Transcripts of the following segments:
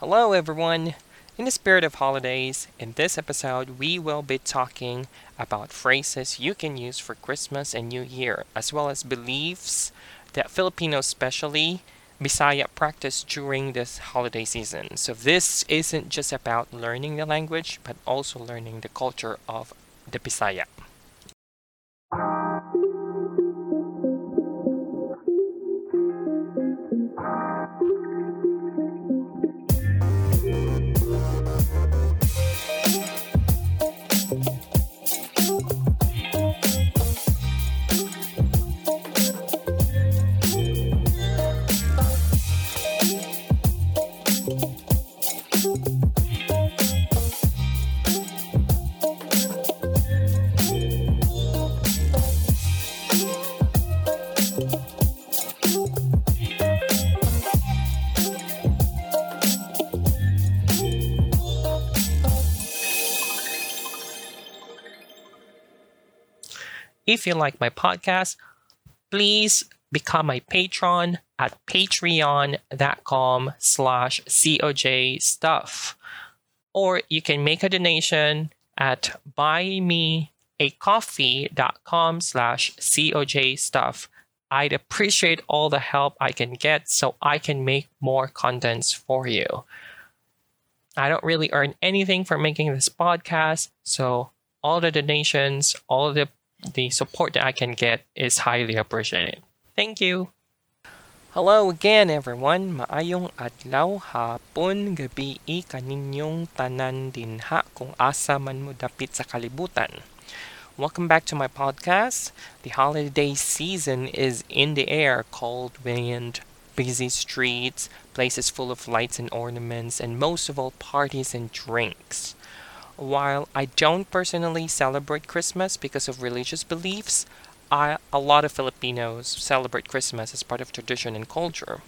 Hello, everyone. In the spirit of holidays, in this episode, we will be talking about phrases you can use for Christmas and New Year, as well as beliefs that Filipinos, especially Bisaya, practice during this holiday season. So, this isn't just about learning the language, but also learning the culture of the Bisaya. If you like my podcast, please become my patron at patreon.com slash coj stuff. Or you can make a donation at buymeacoffee.com slash coj stuff. I'd appreciate all the help I can get so I can make more contents for you. I don't really earn anything from making this podcast, so all the donations, all the the support that I can get is highly appreciated. Thank you. Hello again everyone. Maayong adlaw, hapon, gabi kaninyong tanan dinha kung asa man mo dapit sa kalibutan. Welcome back to my podcast. The holiday season is in the air, cold wind, busy streets, places full of lights and ornaments, and most of all, parties and drinks. While I don't personally celebrate Christmas because of religious beliefs, I, a lot of Filipinos celebrate Christmas as part of tradition and culture.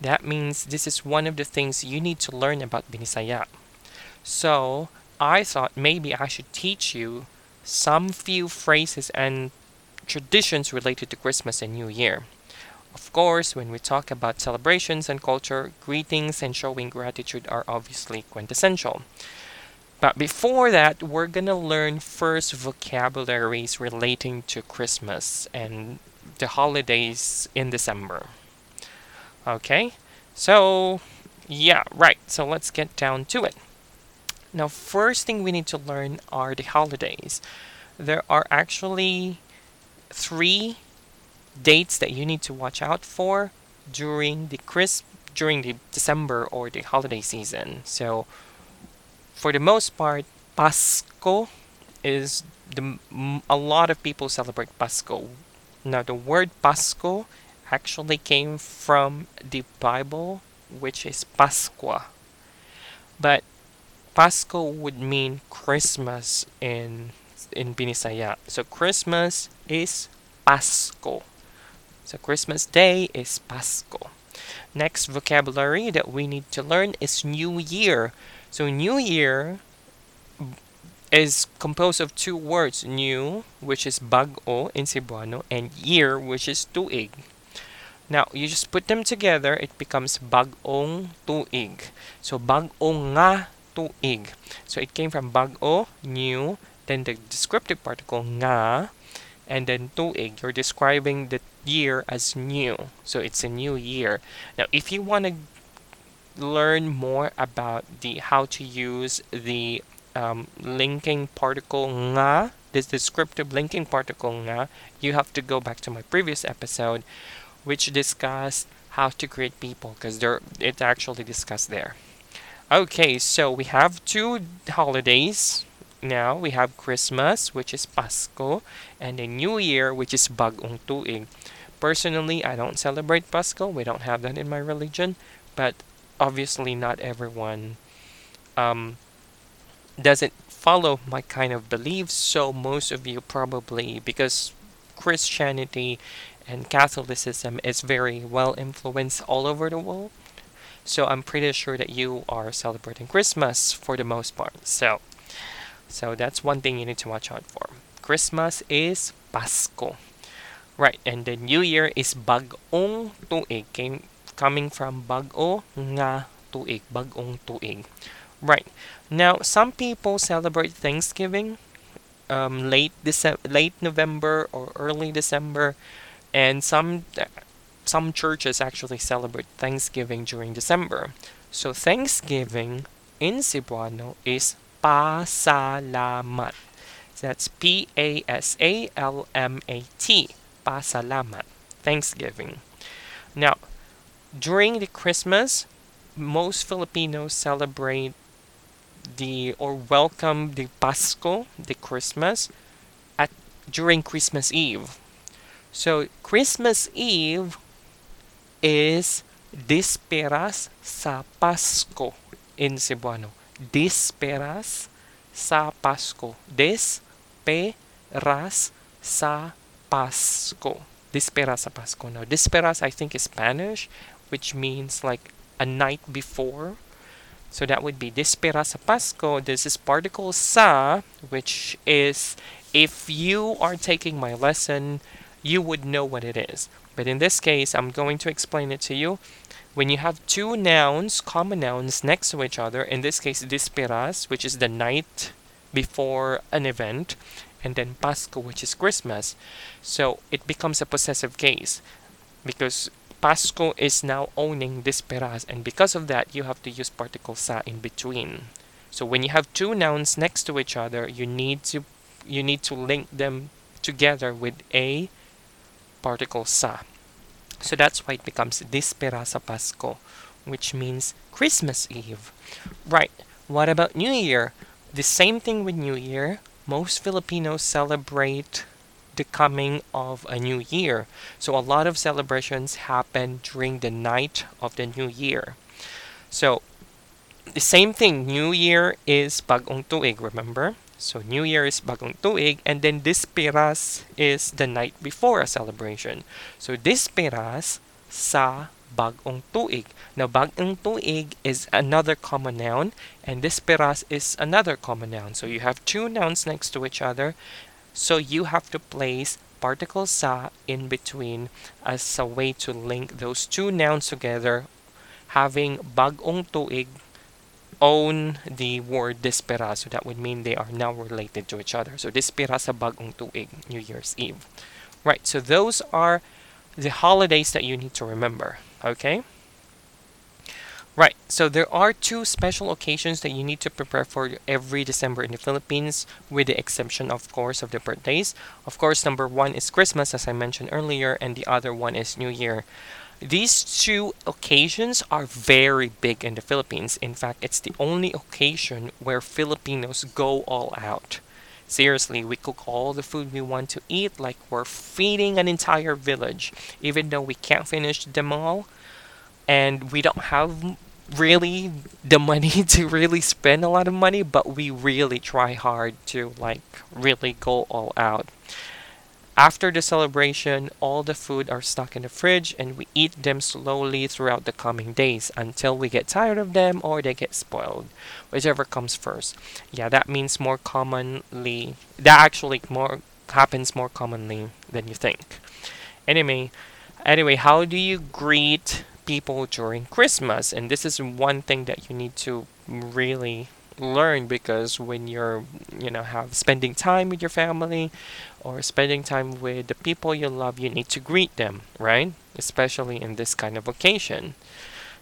That means this is one of the things you need to learn about Binisaya. So, I thought maybe I should teach you some few phrases and traditions related to Christmas and New Year. Of course, when we talk about celebrations and culture, greetings and showing gratitude are obviously quintessential. But before that, we're gonna learn first vocabularies relating to Christmas and the holidays in December. Okay, so yeah, right. So let's get down to it. Now, first thing we need to learn are the holidays. There are actually three dates that you need to watch out for during the Chris during the December or the holiday season. So for the most part, Pasko is the a lot of people celebrate Pasko. Now, the word Pasko actually came from the Bible, which is Pasqua. But Pasko would mean Christmas in in Binisaya. So Christmas is Pasko. So Christmas Day is Pasko. Next vocabulary that we need to learn is New Year. So New Year is composed of two words, new, which is bago in Cebuano, and year, which is tuig. Now, you just put them together, it becomes bagong tuig. So, bagong nga tuig. So, it came from bago, new, then the descriptive particle nga, and then tuig. You're describing the year as new. So, it's a new year. Now, if you want to learn more about the how to use the um, linking particle nga, this descriptive linking particle nga, you have to go back to my previous episode, which discussed how to create people, because there it actually discussed there. Okay, so we have two holidays now. We have Christmas, which is Pasko, and the New Year, which is Bagong Tuig. Personally, I don't celebrate Pasko. We don't have that in my religion, but obviously not everyone um, doesn't follow my kind of beliefs. So most of you probably because Christianity and Catholicism is very well influenced all over the world. So I'm pretty sure that you are celebrating Christmas for the most part. So so that's one thing you need to watch out for. Christmas is Pasko. Right, and the New Year is Bagong Tuig, coming from bago nga tuig, bagong tuig. Right. Now, some people celebrate Thanksgiving um, late December, late November or early December, and some some churches actually celebrate Thanksgiving during December. So Thanksgiving in Cebuano is pasalamat. That's P A S A L M A T. Pasalamat. Thanksgiving. Now, during the Christmas, most Filipinos celebrate the or welcome the Pasko, the Christmas, at during Christmas Eve. So Christmas Eve is Disperas sa Pasko in Cebuano. Disperas sa Pasko. Disperas sa Pasko. Disperas sa Pasko. Now, Disperas I think is Spanish, which means like a night before so that would be Dispera sa Pasko. This is particle sa, which is if you are taking my lesson, you would know what it is. But in this case, I'm going to explain it to you. When you have two nouns, common nouns, next to each other, in this case, Disperas, which is the night before an event, and then Pasko, which is Christmas. So it becomes a possessive case because Pasko is now owning Disperas, and because of that, you have to use particle sa in between. So when you have two nouns next to each other, you need to you need to link them together with a particle sa. So that's why it becomes Dispera sa Pasko, which means Christmas Eve. Right. What about New Year? The same thing with New Year. Most Filipinos celebrate the coming of a new year. So a lot of celebrations happen during the night of the new year. So the same thing, New Year is Bagong Tuig, remember? So New Year is Bagong Tuig, and then Disperas is the night before a celebration. So Disperas sa Bagong Tuig. Now Bagong Tuig is another common noun, and Disperas is another common noun. So you have two nouns next to each other, so you have to place particle sa in between as a way to link those two nouns together, having bagong tuig own the word dispera. So that would mean they are now related to each other. So dispera sa bagong tuig, New Year's Eve. Right, so those are the holidays that you need to remember. Okay? Right, so there are two special occasions that you need to prepare for every December in the Philippines, with the exception, of course, of the birthdays. Of course, number one is Christmas, as I mentioned earlier, and the other one is New Year. These two occasions are very big in the Philippines. In fact, it's the only occasion where Filipinos go all out. Seriously, we cook all the food we want to eat like we're feeding an entire village, even though we can't finish them all and we don't have really the money to really spend a lot of money, but we really try hard to like really go all out. After the celebration, all the food are stuck in the fridge and we eat them slowly throughout the coming days until we get tired of them or they get spoiled, whichever comes first. Yeah, that means more commonly, that actually more happens more commonly than you think. Anyway, anyway, how do you greet people during Christmas. And this is one thing that you need to really learn because when you're you know have spending time with your family or spending time with the people you love you need to greet them right? Especially in this kind of occasion.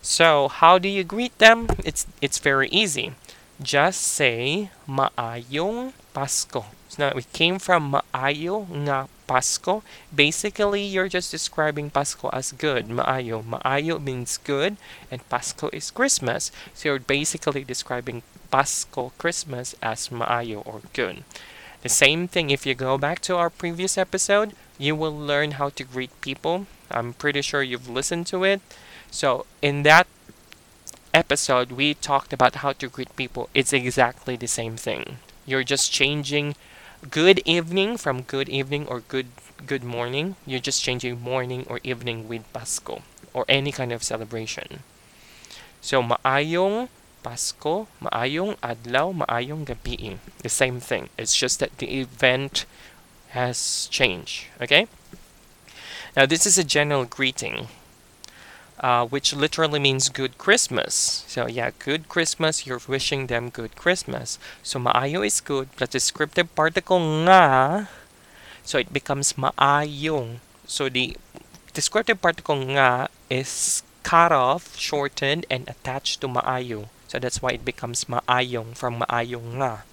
So how do you greet them? It's it's very easy. Just say maayong pasko. So now we came from maayo nga Pasko. Basically, you're just describing Pasko as good. Maayo. Maayo means good, and Pasko is Christmas. So you're basically describing Pasko, Christmas, as maayo or good. The same thing if you go back to our previous episode, you will learn how to greet people. I'm pretty sure you've listened to it. So, in that episode, we talked about how to greet people. It's exactly the same thing. You're just changing good evening from good evening or good good morning. You're just changing morning or evening with Pasko or any kind of celebration. So maayong Pasko, maayong adlaw, maayong gabi. The same thing. It's just that the event has changed. Okay? Now this is a general greeting. Uh, which literally means good Christmas. So yeah, good Christmas, you're wishing them good Christmas. So maayo is good, but the descriptive particle nga, so it becomes maayong. So the descriptive particle nga is cut off, shortened, and attached to maayo. So that's why it becomes maayong from maayong nga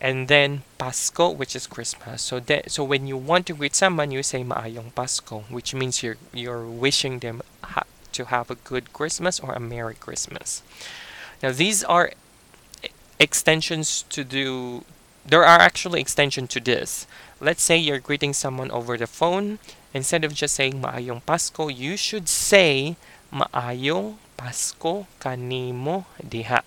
and then Pasko, which is Christmas. So that so when you want to greet someone, you say Maayong Pasko, which means you're you're wishing them ha- to have a good Christmas or a Merry Christmas. Now these are extensions to do. There are actually extensions to this. Let's say you're greeting someone over the phone. Instead of just saying Maayong Pasko, you should say Maayong Pasko kanimo diha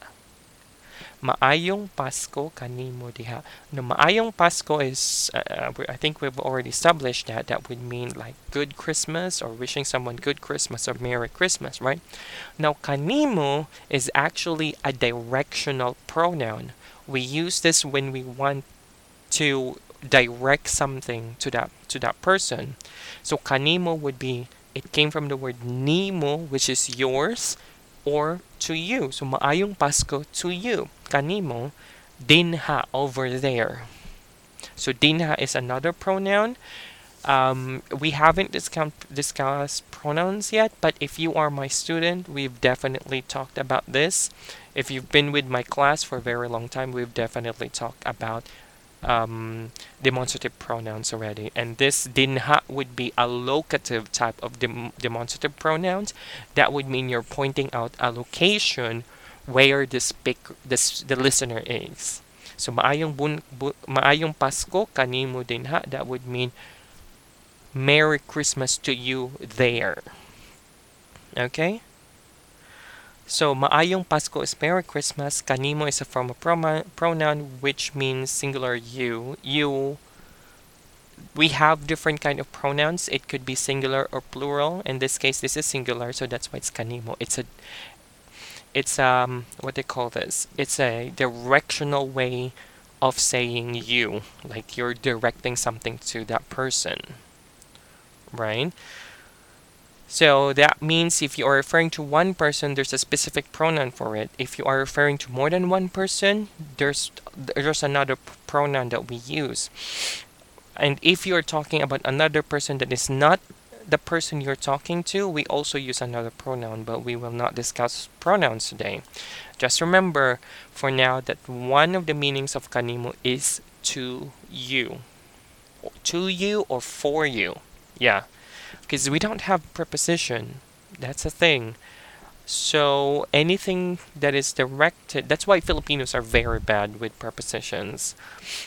maayong Pasko kanimo diha. No, maayong Pasko is, uh, I think we've already established that that would mean like good Christmas or wishing someone good Christmas or Merry Christmas, right? Now, kanimo is actually a directional pronoun. We use this when we want to direct something to that to that person. So kanimo would be it came from the word nimo, which is yours, or to you. So maayong Pasko to you. Kanimo, dinha over there. So dinha is another pronoun. Um, we haven't discussed pronouns yet, but if you are my student, we've definitely talked about this. If you've been with my class for a very long time, we've definitely talked about um, demonstrative pronouns already. And this dinha would be a locative type of dem- demonstrative pronouns. That would mean you're pointing out a location where the speaker, the, the listener is. So maayong bun, bu, maayong Pasko kanimo dinha. That would mean Merry Christmas to you there. Okay? So, maayong Pasko is Merry Christmas. Kanimo is a form of pronoun which means singular you. You. We have different kind of pronouns. It could be singular or plural. In this case, this is singular, so that's why it's kanimo. It's a it's um what they call this it's a directional way of saying you like you're directing something to that person right so that means if you are referring to one person, there's a specific pronoun for it. If you are referring to more than one person, there's there's another pronoun that we use. And if you're talking about another person that is not the person you're talking to, we also use another pronoun, but we will not discuss pronouns today. Just remember for now that one of the meanings of kanimo is to you. To you or for you. Yeah because we don't have preposition. That's a thing. So anything that is directed, that's why Filipinos are very bad with prepositions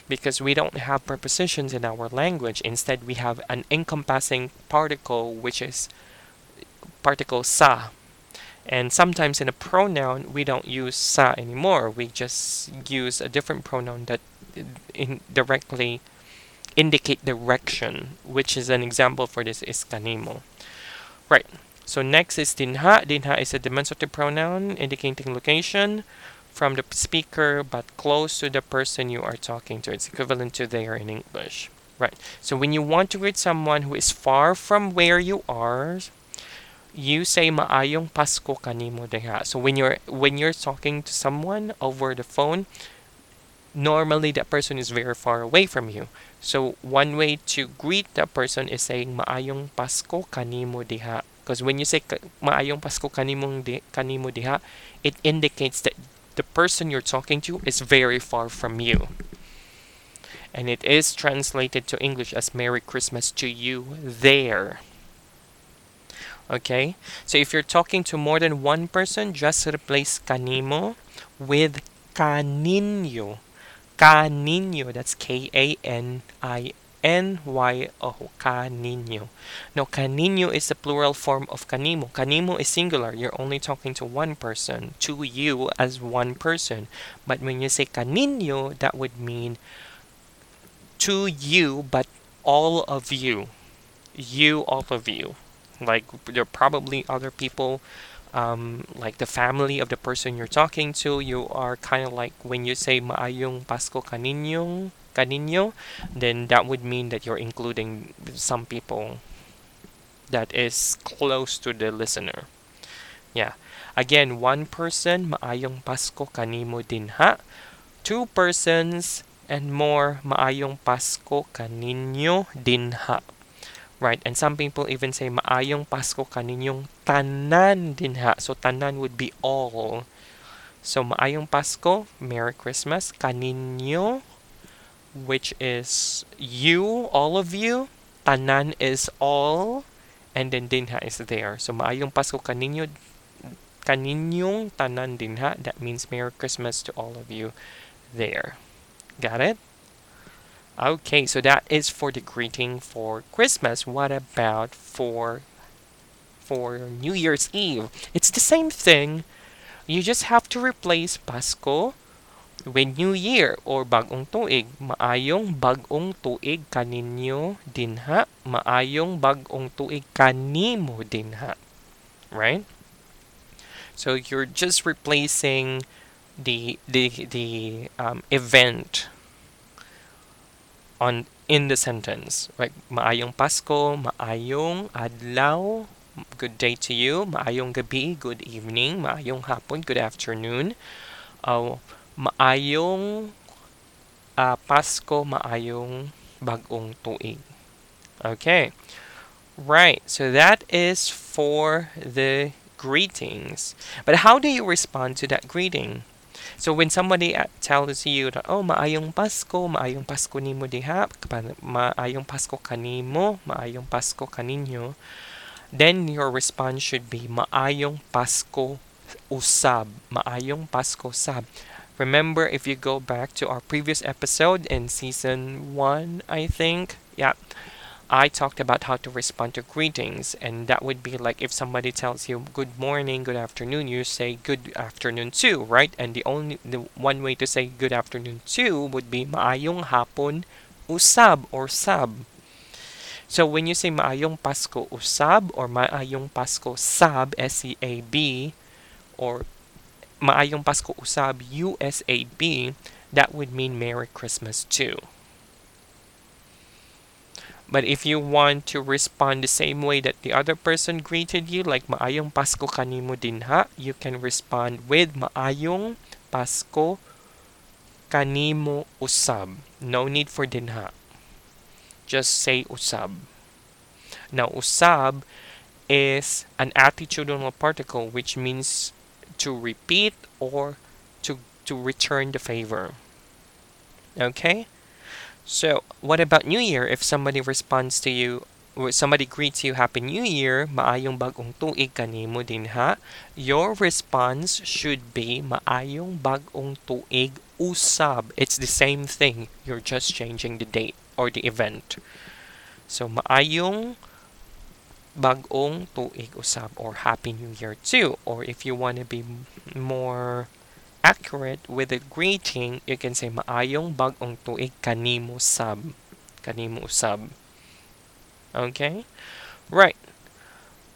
because we don't have prepositions in our language. Instead, we have an encompassing particle which is particle sa. And sometimes in a pronoun, we don't use sa anymore. We just use a different pronoun that in directly indicate direction, which is an example for this is kanimo. Right. So next is dinha. Dinha is a demonstrative pronoun indicating location from the speaker but close to the person you are talking to. It's equivalent to there in English. Right. So when you want to greet someone who is far from where you are, you say maayong Pasko kanimo deha. So when you're when you're talking to someone over the phone, normally that person is very far away from you. So one way to greet that person is saying maayong Pasko kanimo diha. Because when you say maayong Pasko kanimo di, kanimo diha, it indicates that the person you're talking to is very far from you. And it is translated to English as Merry Christmas to you there. Okay? So if you're talking to more than one person, just replace kanimo with kaninyo. Kaninyo. That's K A N I N Y O. Kaninyo. Now, kaninyo is the plural form of kanimo. Kanimo is singular. You're only talking to one person, to you as one person. But when you say kaninyo, that would mean to you, but all of you. You, all of you. Like, there are probably other people um, like the family of the person you're talking to, you are kind of like when you say maayong Pasko kaninyo, kaninyo, then that would mean that you're including some people. that is close to the listener. Yeah. Again, one person, maayong Pasko kanimo dinha. Two persons and more, maayong Pasko kaninyo dinha. Right, and some people even say maayong Pasko kaninyong tanan dinha. So tanan would be all. So maayong Pasko, Merry Christmas kaninyo, which is you, all of you. Tanan is all, and then dinha is there. So maayong Pasko kaninyo kaninyong tanan dinha. That means Merry Christmas to all of you there. Got it? Okay, so that is for the greeting for Christmas. What about for for New Year's Eve? It's the same thing. You just have to replace Pasko with New Year or Bagong Tuig. Maayong Bagong Tuig kaninyo dinha. Maayong Bagong Tuig kanimo dinha. Right? So you're just replacing the the the um, event on in the sentence. Right? Maayong Pasko, maayong adlaw, good day to you. Maayong gabi, good evening. Maayong hapon, good afternoon. Uh, maayong uh, Pasko, maayong bagong tuig. Okay. Right. So that is for the greetings. But how do you respond to that greeting? So when somebody tells you that, oh, maayong Pasko, maayong Pasko nimo diha, maayong Pasko kanimo, maayong Pasko kaninyo, then your response should be maayong Pasko usab, maayong Pasko sab. Remember, if you go back to our previous episode in season one, I think, yeah, I talked about how to respond to greetings, and that would be like if somebody tells you good morning, good afternoon, you say good afternoon too, right? And the only the one way to say good afternoon too would be maayong hapon usab or sab. So when you say maayong Pasko usab or maayong Pasko sab S E A B or maayong Pasko usab U S A B, that would mean Merry Christmas too. But if you want to respond the same way that the other person greeted you, like maayong Pasko kanimo dinha, you can respond with maayong Pasko kanimo usab. No need for dinha. Just say usab. Now usab is an attitudinal particle which means to repeat or to to return the favor. Okay? So, what about New Year? If somebody responds to you, or somebody greets you Happy New Year, maayong bagong tuig kanimo dinha, your response should be maayong bagong tuig usab. It's the same thing. You're just changing the date or the event. So, maayong bagong tuig usab or Happy New Year too. Or if you want to be more accurate with a greeting, you can say maayong bagong tuig kanimo sab. Kanimo sab. Okay? Right.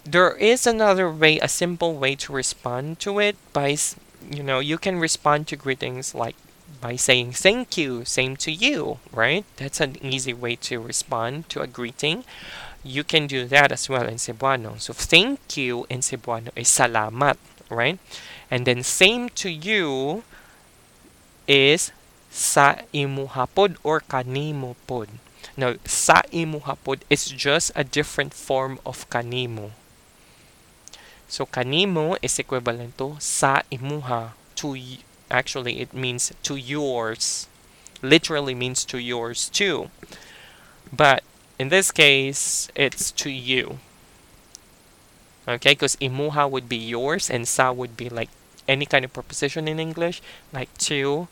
There is another way, a simple way to respond to it by, you know, you can respond to greetings like by saying thank you, same to you, right? That's an easy way to respond to a greeting. You can do that as well in Cebuano. So thank you in Cebuano is salamat, right? And then same to you is sa imuhapod or kanimo pod. Now, sa imuhapod is just a different form of kanimo. So, kanimo is equivalent to sa imuha. To actually, it means to yours. Literally means to yours too. But in this case, it's to you. Okay, because imuha would be yours and sa would be like any kind of preposition in English, like to.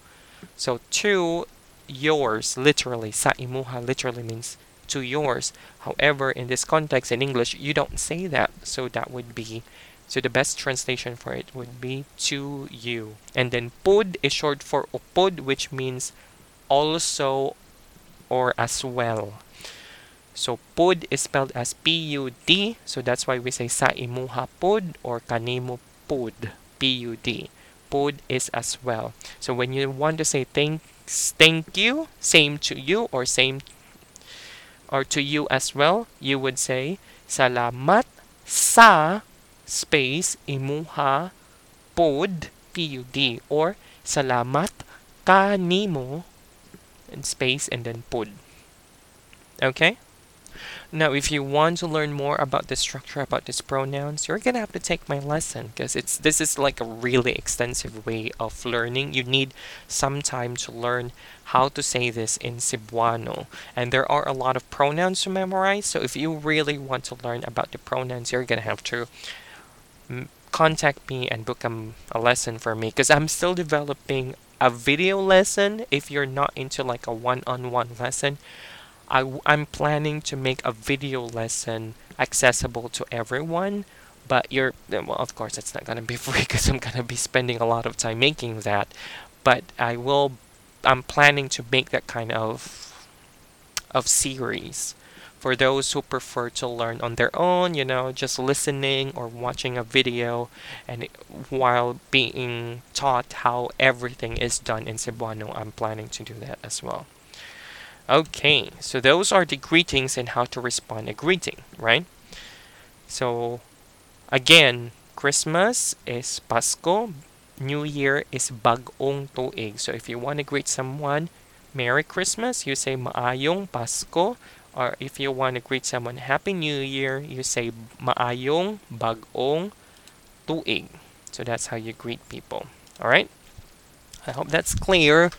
So to yours, literally, sa imuha literally means to yours. However, in this context in English, you don't say that. So that would be, so the best translation for it would be to you. And then pud is short for upod, which means also or as well. So pud is spelled as P-U-D. So that's why we say sa imuha pud or kanimo pud. P-U-D. Pud is as well. So when you want to say thanks, thank you, same to you or same or to you as well, you would say Salamat sa space imuha pod PUD or salamat kanimo and space and then pod. Okay? Now, if you want to learn more about the structure about these pronouns, you're gonna have to take my lesson because it's this is like a really extensive way of learning. You need some time to learn how to say this in Cebuano, and there are a lot of pronouns to memorize. So, if you really want to learn about the pronouns, you're gonna have to mm, contact me and book a, a lesson for me because I'm still developing a video lesson. If you're not into like a one-on-one lesson I, I'm planning to make a video lesson accessible to everyone but you're well of course it's not going to be free because i'm going to be spending a lot of time making that but i will i'm planning to make that kind of of series for those who prefer to learn on their own you know just listening or watching a video and while being taught how everything is done in cebuano i'm planning to do that as well Okay, so those are the greetings and how to respond a greeting, right? So again, Christmas is Pasko, New Year is Bagong Tuig. So if you want to greet someone Merry Christmas, you say Maayong Pasko. Or if you want to greet someone Happy New Year, you say Maayong Bagong Tuig. So that's how you greet people. All right? I hope that's clear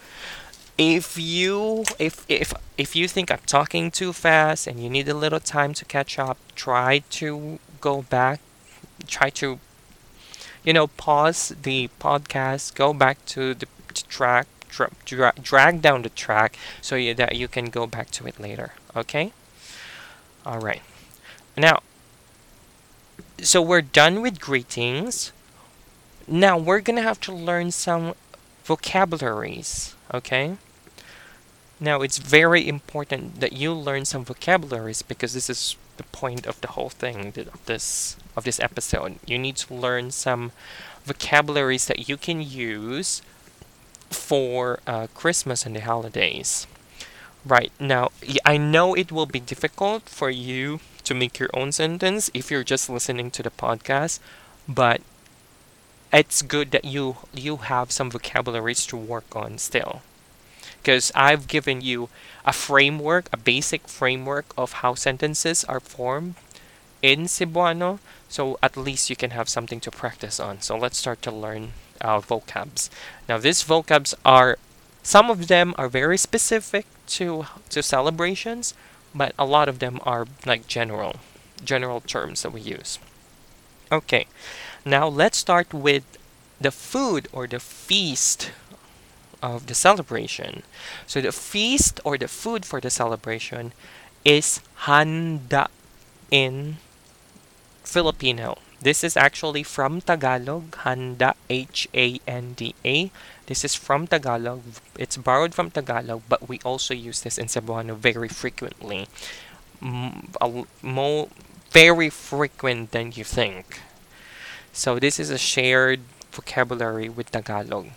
if you if if if you think I'm talking too fast and you need a little time to catch up, try to go back, try to you know pause the podcast, go back to the track, dra dra drag down the track so you, that you can go back to it later. Okay. All right. Now, so we're done with greetings. Now we're gonna have to learn some vocabularies. Okay. Now, it's very important that you learn some vocabularies because this is the point of the whole thing of this of this episode. You need to learn some vocabularies that you can use for uh, Christmas and the holidays. Right now, I know it will be difficult for you to make your own sentence if you're just listening to the podcast, but it's good that you you have some vocabularies to work on still because I've given you a framework, a basic framework of how sentences are formed in Cebuano. So at least you can have something to practice on. So let's start to learn our vocabs. Now these vocabs are, some of them are very specific to, to celebrations, but a lot of them are like general, general terms that we use. Okay, now let's start with the food or the feast of the celebration. So the feast or the food for the celebration is handa in Filipino. This is actually from Tagalog, handa, H-A-N-D-A. This is from Tagalog. It's borrowed from Tagalog, but we also use this in Cebuano very frequently. Mm, More, very frequent than you think. So this is a shared vocabulary with Tagalog.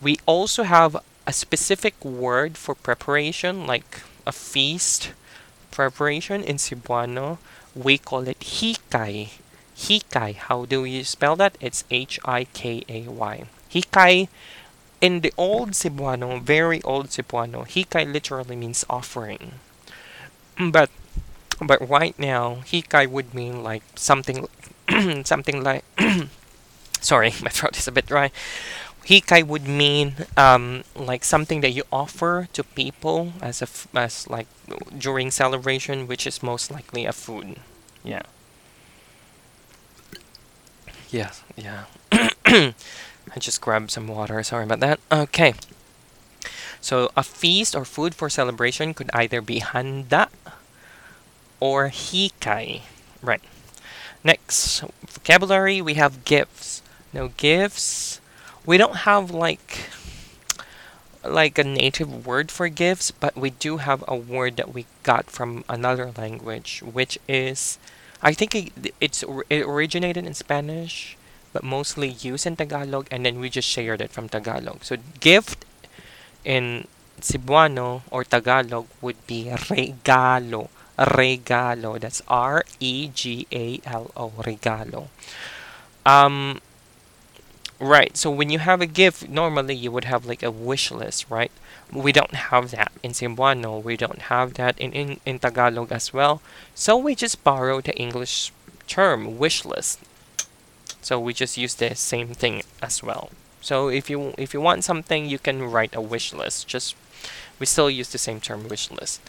We also have a specific word for preparation, like a feast preparation in Cebuano. We call it hikay. Hikay. How do we spell that? It's H-I-K-A-Y. Hikay. In the old Cebuano, very old Cebuano, hikay literally means offering. But but right now, hikay would mean like something something like sorry, my throat is a bit dry hikay would mean um, like something that you offer to people as a as like during celebration, which is most likely a food. Yeah. Yeah, yeah. I just grabbed some water. Sorry about that. Okay. So a feast or food for celebration could either be handa or hikay. Right. Next vocabulary we have gifts. No gifts we don't have like like a native word for gifts, but we do have a word that we got from another language, which is, I think it, it's it originated in Spanish, but mostly used in Tagalog, and then we just shared it from Tagalog. So gift in Cebuano or Tagalog would be regalo. regalo. That's R E G A L O, regalo. Um, right. So when you have a gift, normally you would have like a wish list, right? We don't have that in Cebuano. We don't have that in, in, in Tagalog as well. So we just borrow the English term wish list. So we just use the same thing as well. So if you if you want something, you can write a wish list. Just we still use the same term wish list.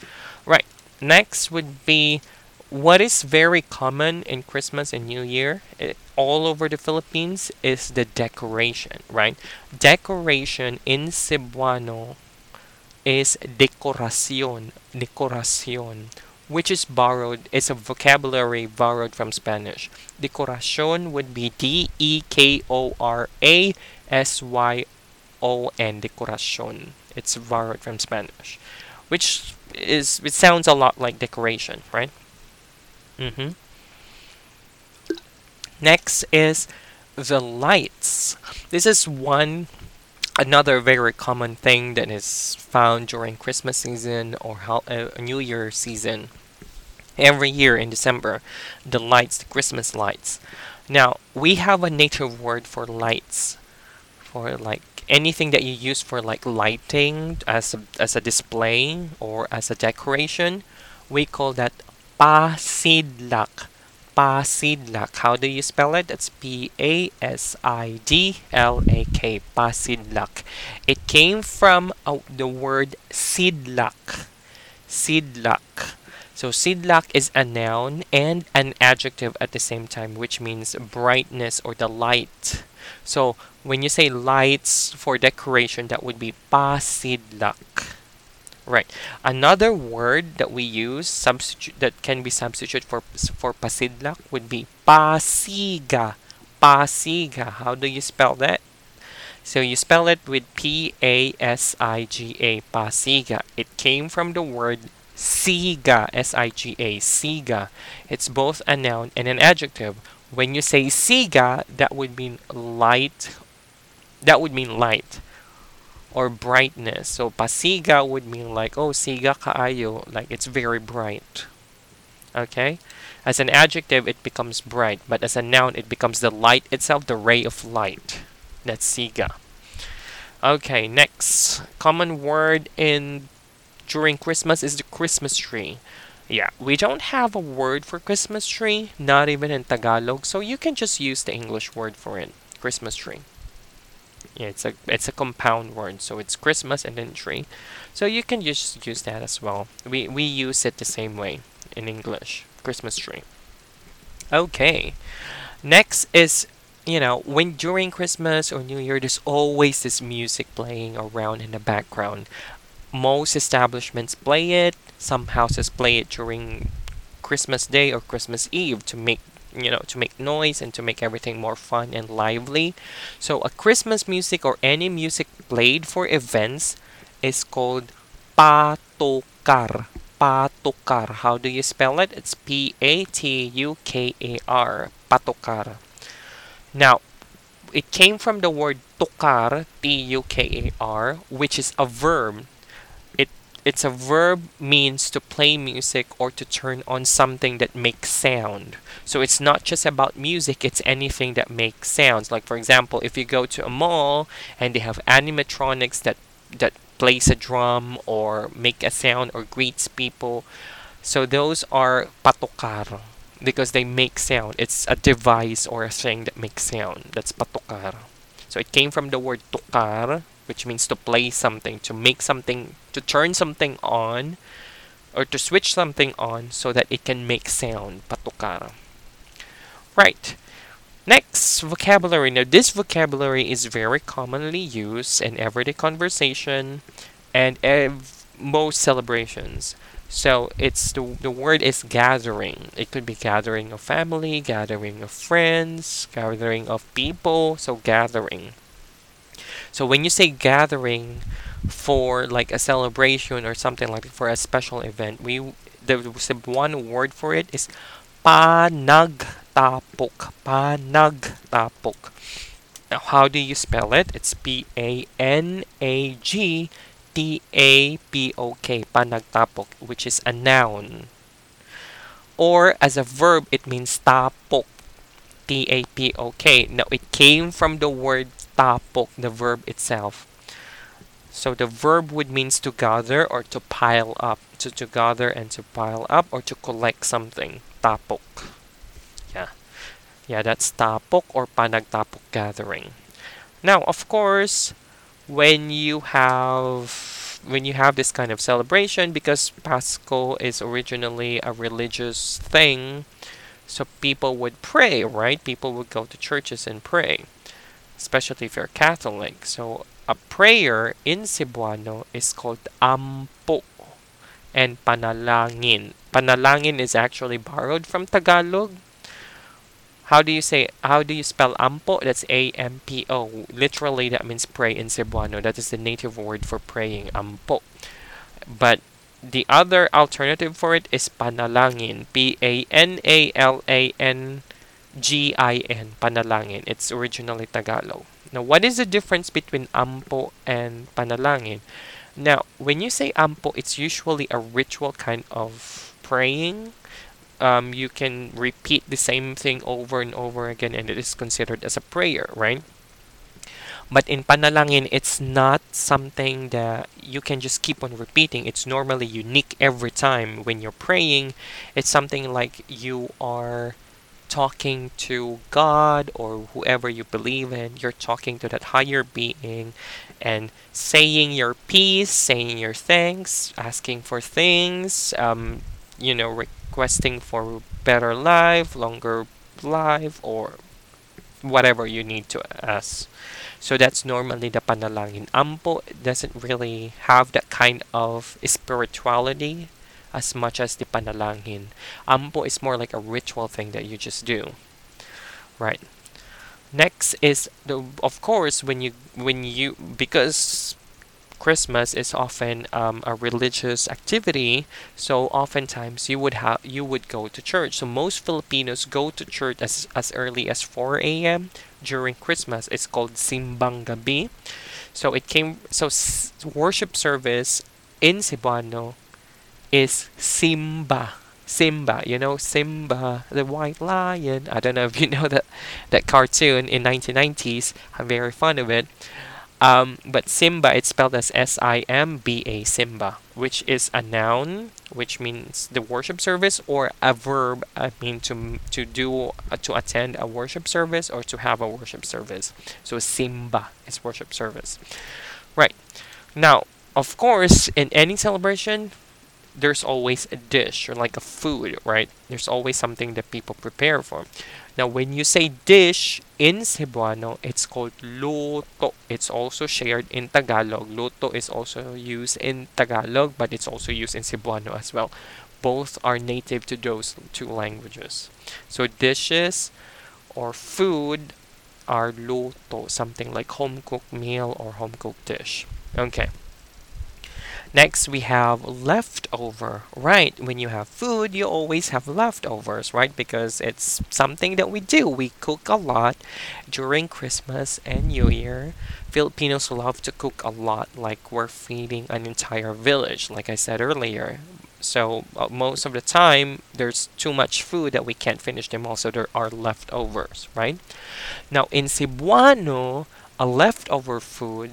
Right. Next would be what is very common in Christmas and New Year it, all over the Philippines is the decoration, right? Decoration in Cebuano is dekorasyon, dekorasyon, which is borrowed, it's a vocabulary borrowed from Spanish. Dekorasyon would be D E K O R A S Y O N, dekorasyon. It's borrowed from Spanish, which is it sounds a lot like decoration, right? Mm-hmm. Next is the lights. This is one another very common thing that is found during Christmas season or uh, New Year season. Every year in December, the lights, the Christmas lights. Now we have a native word for lights, for like anything that you use for like lighting as a, as a display or as a decoration, we call that pasidlak. Pasidlak. How do you spell it? It's P A S I D L A K. Pasidlak. It came from uh, the word sidlak. Sidlak. So sidlak is a noun and an adjective at the same time, which means brightness or the light. So when you say lights for decoration, that would be pasidlak. Right. Another word that we use substitute that can be substituted for for pasidlak would be pasiga. Pasiga. How do you spell that? So you spell it with P A S I G A. Pasiga. It came from the word siga. S I G A. Siga. It's both a noun and an adjective. When you say siga, that would mean light that would mean light or brightness. So pasiga would mean like, oh, siga kaayo, like it's very bright. Okay? As an adjective, it becomes bright, but as a noun, it becomes the light itself, the ray of light. That's siga. Okay, next common word in during Christmas is the Christmas tree. Yeah, we don't have a word for Christmas tree, not even in Tagalog, so you can just use the English word for it, Christmas tree. Yeah, it's a it's a compound word, so it's Christmas and then tree. So you can just use that as well. We we use it the same way in English, Christmas tree. Okay. Next is you know, when during Christmas or New Year, there's always this music playing around in the background. Most establishments play it. Some houses play it during Christmas Day or Christmas Eve to make you know to make noise and to make everything more fun and lively. So a christmas music or any music played for events is called patukar patukar how do you spell it? It's p a t u k a r. Patukar now it came from the word tukar t u k a r which is a verb it's a verb means to play music or to turn on something that makes sound. So it's not just about music, it's anything that makes sounds. Like for example, if you go to a mall and they have animatronics that that plays a drum or make a sound or greets people. So those are patukar because they make sound. It's a device or a thing that makes sound. That's patukar. So it came from the word tukar, which means to play something, to make something, to turn something on, or to switch something on so that it can make sound. Patukara. Right. Next, vocabulary. Now, this vocabulary is very commonly used in everyday conversation and ev- most celebrations. So it's the, the word is gathering. It could be gathering of family, gathering of friends, gathering of people. So gathering. So when you say gathering for like a celebration or something like for a special event, we the one word for it is panagtapok. Panagtapok. Now, how do you spell it? It's P A N A G T A P O K. Panagtapok, which is a noun. Or as a verb, it means tapok. T-A-P-O-K. Now, it came from the word tapok, the verb itself. So the verb would means to gather or to pile up. To, to gather and to pile up or to collect something. Tapok. Yeah. Yeah, that's tapok or panagtapok gathering. Now, of course, when you have when you have this kind of celebration because Pasko is originally a religious thing, so people would pray, right? People would go to churches and pray, especially if you're Catholic. So a prayer in Cebuano is called ampo and panalangin. Panalangin is actually borrowed from Tagalog. How do you say how do you spell ampo? That's A M P O. Literally that means pray in Cebuano. That is the native word for praying, ampo. But the other alternative for it is panalangin. P A N A L A N G I N. Panalangin. It's originally Tagalog. Now, what is the difference between ampo and panalangin? Now, when you say ampo, it's usually a ritual kind of praying. Um, you can repeat the same thing over and over again, and it is considered as a prayer, right? But in panalangin, it's not something that you can just keep on repeating. It's normally unique every time when you're praying. It's something like you are talking to God or whoever you believe in. You're talking to that higher being and saying your piece, saying your thanks, asking for things, um, you know, requesting for better life, longer life, or whatever you need to ask. So that's normally the panalangin. Ampo doesn't really have that kind of spirituality as much as the panalangin. Ampo is more like a ritual thing that you just do. Right. Next is the of course when you when you because Christmas is often um, a religious activity, so oftentimes you would have you would go to church. So most Filipinos go to church as as early as 4 a.m. during Christmas. It's called Simbang Gabi. So it came so s- worship service in Cebuano is Simba. Simba, you know, Simba, the white lion. I don't know if you know that that cartoon in 1990s. I'm very fond of it. Um, but Simba, it's spelled as S I M B A, Simba, which is a noun, which means the worship service, or a verb, I mean to to do uh, to attend a worship service or to have a worship service. So Simba is worship service, right? Now, of course, in any celebration, there's always a dish or like a food, right? There's always something that people prepare for. Now, when you say dish in Cebuano, it's called luto. It's also shared in Tagalog. Luto is also used in Tagalog, but it's also used in Cebuano as well. Both are native to those two languages. So dishes or food are luto, something like home cooked meal or home cooked dish. Okay. Next, we have leftover. Right, when you have food, you always have leftovers, right? Because it's something that we do. We cook a lot during Christmas and New Year. Filipinos love to cook a lot, like we're feeding an entire village, like I said earlier. So, uh, most of the time, there's too much food that we can't finish them all, so there are leftovers, right? Now, in Cebuano, a leftover food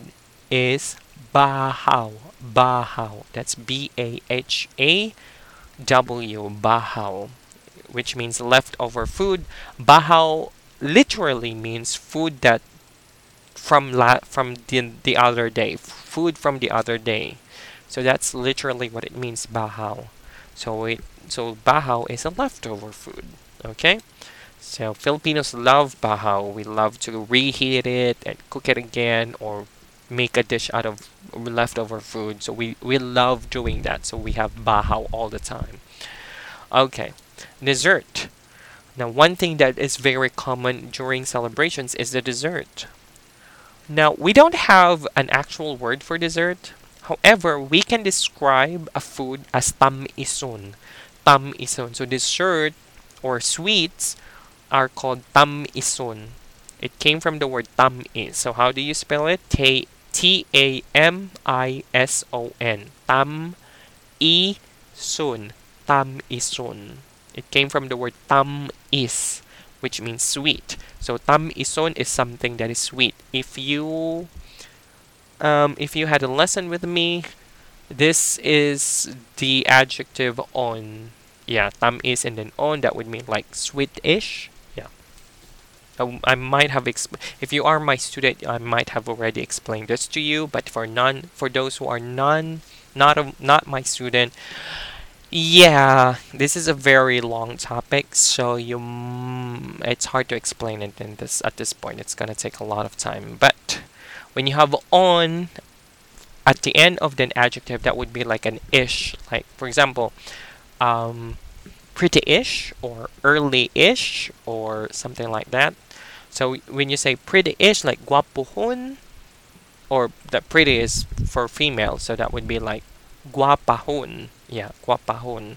is bahaw. Bahaw. That's B A H A W. Bahaw, which means leftover food. Bahaw literally means food that from la- from the, the other day, food from the other day. So that's literally what it means, bahaw. So it so bahaw is a leftover food. Okay. So Filipinos love bahaw. We love to reheat it and cook it again or make a dish out of leftover food. So we, we love doing that. So we have bahaw all the time. Okay, dessert. Now, one thing that is very common during celebrations is the dessert. Now, we don't have an actual word for dessert. However, we can describe a food as tam ison. Tam ison. So, dessert or sweets are called tam ison. It came from the word tam is. So, how do you spell it? T T A M I S O N. Tam i sun. Tam ison. It came from the word tam is, which means sweet. So tam ison is something that is sweet. If you um, if you had a lesson with me, this is the adjective on. Yeah, tam is and then on. That would mean like sweet-ish. I, might have exp- if you are my student, I might have already explained this to you. But for none, for those who are none, not a, not my student, yeah, this is a very long topic, so you mm, it's hard to explain it in this at this point. It's gonna take a lot of time. But when you have on at the end of the adjective, that would be like an ish. Like for example, um, pretty-ish or early-ish or something like that. So when you say pretty-ish, like guapuhon, or the pretty is for female, so that would be like guapahon yeah, guapahon.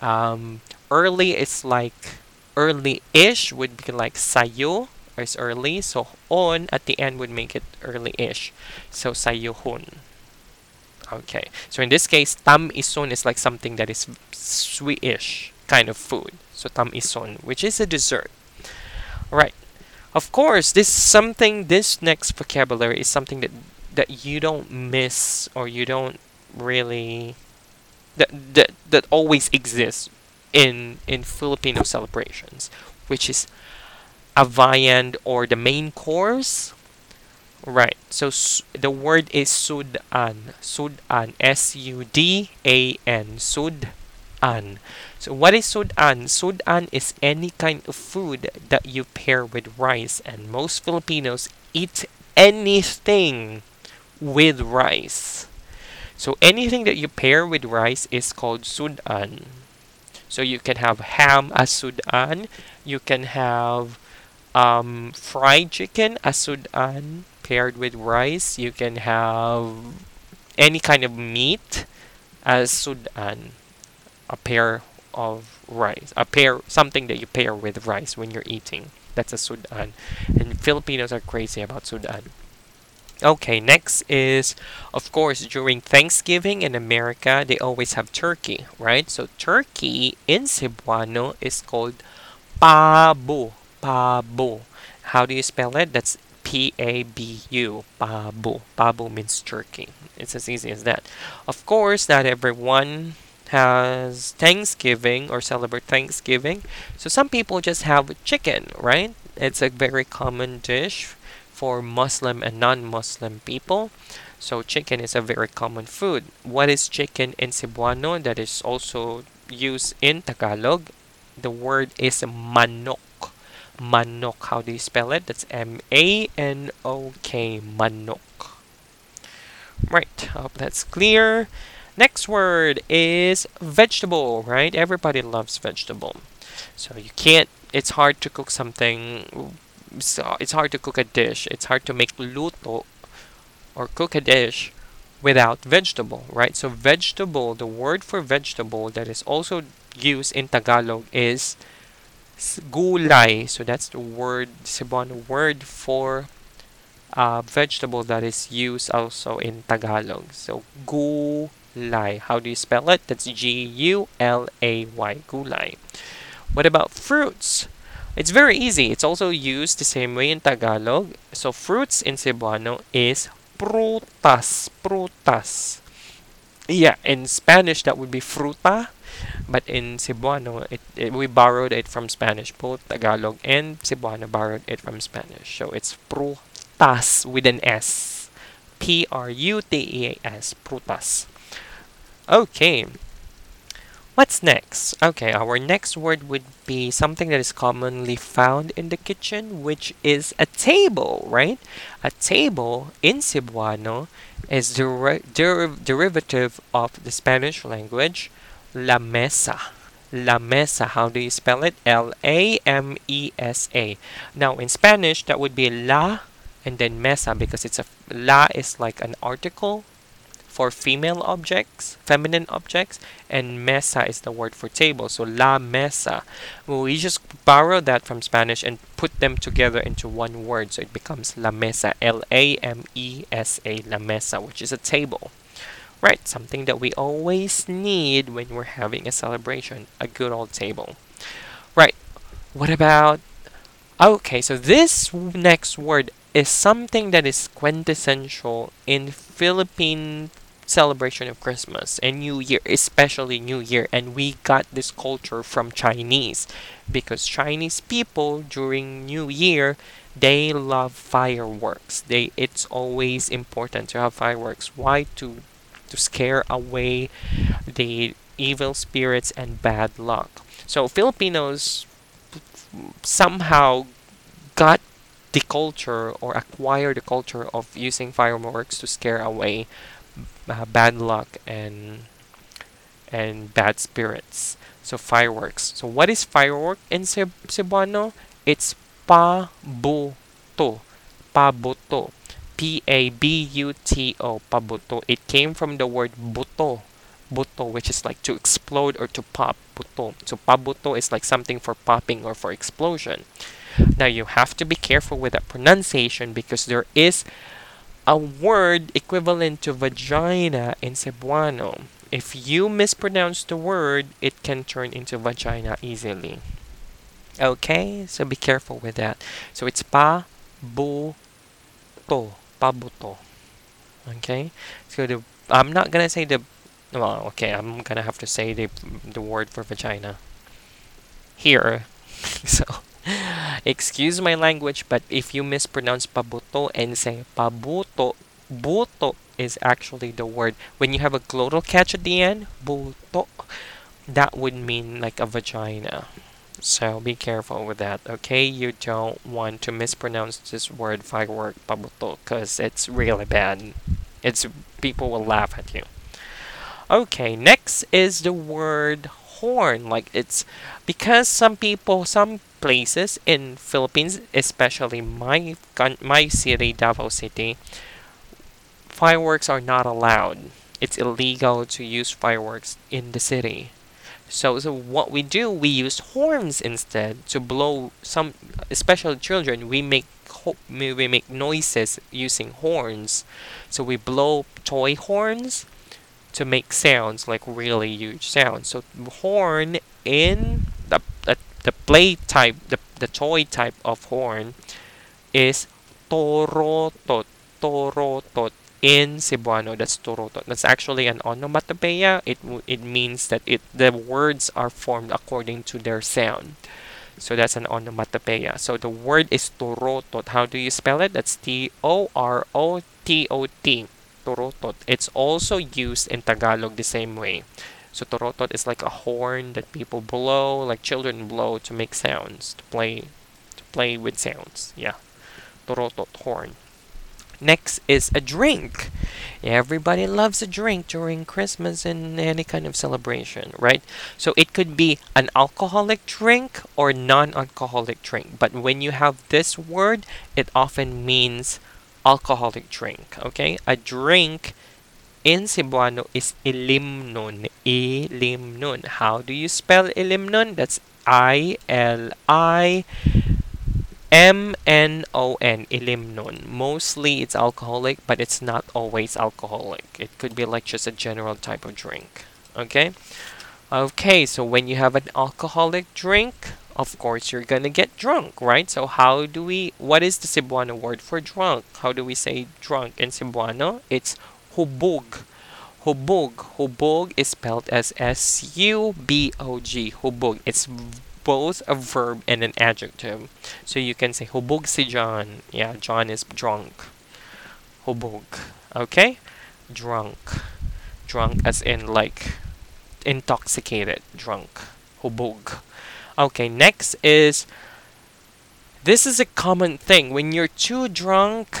Um, early is like early-ish would be like sayo it's early. So on at the end would make it early-ish. So sayohon. Okay. So in this case, tam ison is like something that is sweetish kind of food. So tam ison, which is a dessert. Right. Of course, this something. This next vocabulary is something that that you don't miss or you don't really that that, that always exists in in Filipino celebrations, which is a viand or the main course. Right. So the word is sudan. Sudan. S U D A N. Sudan. So what is sudan? Sudan is any kind of food that you pair with rice, and most Filipinos eat anything with rice. So anything that you pair with rice is called sudan. So you can have ham as sudan. You can have um, fried chicken as sudan paired with rice. You can have any kind of meat as sudan, a pair of rice, a pair something that you pair with rice when you're eating. That's a sudan, and Filipinos are crazy about sudan. Okay, next is, of course, during Thanksgiving in America, they always have turkey, right? So turkey in Cebuano is called pabo. Pabo. How do you spell it? That's P-A-B-U. Pabo. Pabo means turkey. It's as easy as that. Of course, not everyone has Thanksgiving or celebrate Thanksgiving. So some people just have chicken, right? It's a very common dish for Muslim and non-Muslim people. So chicken is a very common food. What is chicken in Cebuano that is also used in Tagalog? The word is manok. Manok. How do you spell it? That's M-A-N-O-K. Manok. Right. I hope that's clear. Next word is vegetable, right? Everybody loves vegetable. So you can't, it's hard to cook something so it's hard to cook a dish. It's hard to make luto or cook a dish without vegetable, right? So vegetable, the word for vegetable that is also used in Tagalog is gulay. So that's the word, Cebuano word for uh, vegetable that is used also in Tagalog. So gulay. How do you spell it? That's G-U-L-A-Y. Gulay. What about fruits? It's very easy. It's also used the same way in Tagalog. So fruits in Cebuano is prutas. Prutas. Yeah, in Spanish that would be fruta. But in Cebuano, it, it, we borrowed it from Spanish. Both Tagalog and Cebuano borrowed it from Spanish. So it's prutas with an S. P-R-U-T-E-A-S. Prutas. Okay. What's next? Okay, our next word would be something that is commonly found in the kitchen, which is a table, right? A table in Cebuano is the der derivative of the Spanish language, la mesa. La mesa, how do you spell it? L-A-M-E-S-A. Now, in Spanish, that would be la and then mesa because it's a la is like an article for female objects, feminine objects, and mesa is the word for table. So la mesa. We just borrow that from Spanish and put them together into one word. So it becomes la mesa, L A M E S A, la mesa, which is a table. Right, something that we always need when we're having a celebration, a good old table. Right, what about Okay, so this next word is something that is quintessential in Philippine celebration of Christmas and New Year, especially New Year. And we got this culture from Chinese because Chinese people during New Year they love fireworks. They it's always important to have fireworks. Why to to scare away the evil spirits and bad luck. So Filipinos somehow got the culture or acquired the culture of using fireworks to scare away uh, bad luck and and bad spirits. So fireworks. So what is firework in Ceb- Cebuano? It's pabuto. Pabuto. P-A-B-U-T-O. Pabuto. It came from the word buto. Buto, which is like to explode or to pop. Buto. So pabuto is like something for popping or for explosion. Now you have to be careful with that pronunciation because there is a word equivalent to vagina in Cebuano. If you mispronounce the word, it can turn into vagina easily. Okay, so be careful with that. So it's pa bu to pabuto. Okay, so the I'm not gonna say the well. Okay, I'm gonna have to say the the word for vagina here. so Excuse my language, but if you mispronounce pabuto and say pabuto, buto is actually the word. When you have a glottal catch at the end, buto, that would mean like a vagina. So be careful with that, okay? You don't want to mispronounce this word firework pabuto because it's really bad. It's people will laugh at you. Okay, next is the word horn. Like it's because some people, some places in Philippines, especially my my city, Davao City, fireworks are not allowed. It's illegal to use fireworks in the city. So, so what we do, we use horns instead to blow some, especially children. We make we make noises using horns. So we blow toy horns to make sounds like really huge sounds. So horn in the play type, the, the toy type of horn is torotot. Torotot in Cebuano. That's torotot. That's actually an onomatopoeia. It it means that it the words are formed according to their sound. So that's an onomatopoeia. So the word is torotot. How do you spell it? That's T O R O T O T. Torotot. It's also used in Tagalog the same way. So torotot is like a horn that people blow, like children blow to make sounds, to play to play with sounds. Yeah. Torotot horn. Next is a drink. Everybody loves a drink during Christmas and any kind of celebration, right? So it could be an alcoholic drink or non-alcoholic drink. But when you have this word, it often means alcoholic drink, okay? A drink in Cebuano is ilimnon. Ilimnon. How do you spell ilimnon? That's I L I M N O N. Ilimnon. Mostly it's alcoholic, but it's not always alcoholic. It could be like just a general type of drink. Okay? Okay, so when you have an alcoholic drink, of course you're gonna get drunk, right? So how do we what is the Cebuano word for drunk? How do we say drunk in Cebuano? It's hubog. Hubog. Hubog is spelled as S U B O G. Hubog. It's both a verb and an adjective. So you can say hubog si John. Yeah, John is drunk. Hubog. Okay? Drunk. Drunk as in like intoxicated. Drunk. Hubog. Okay, next is this is a common thing. When you're too drunk,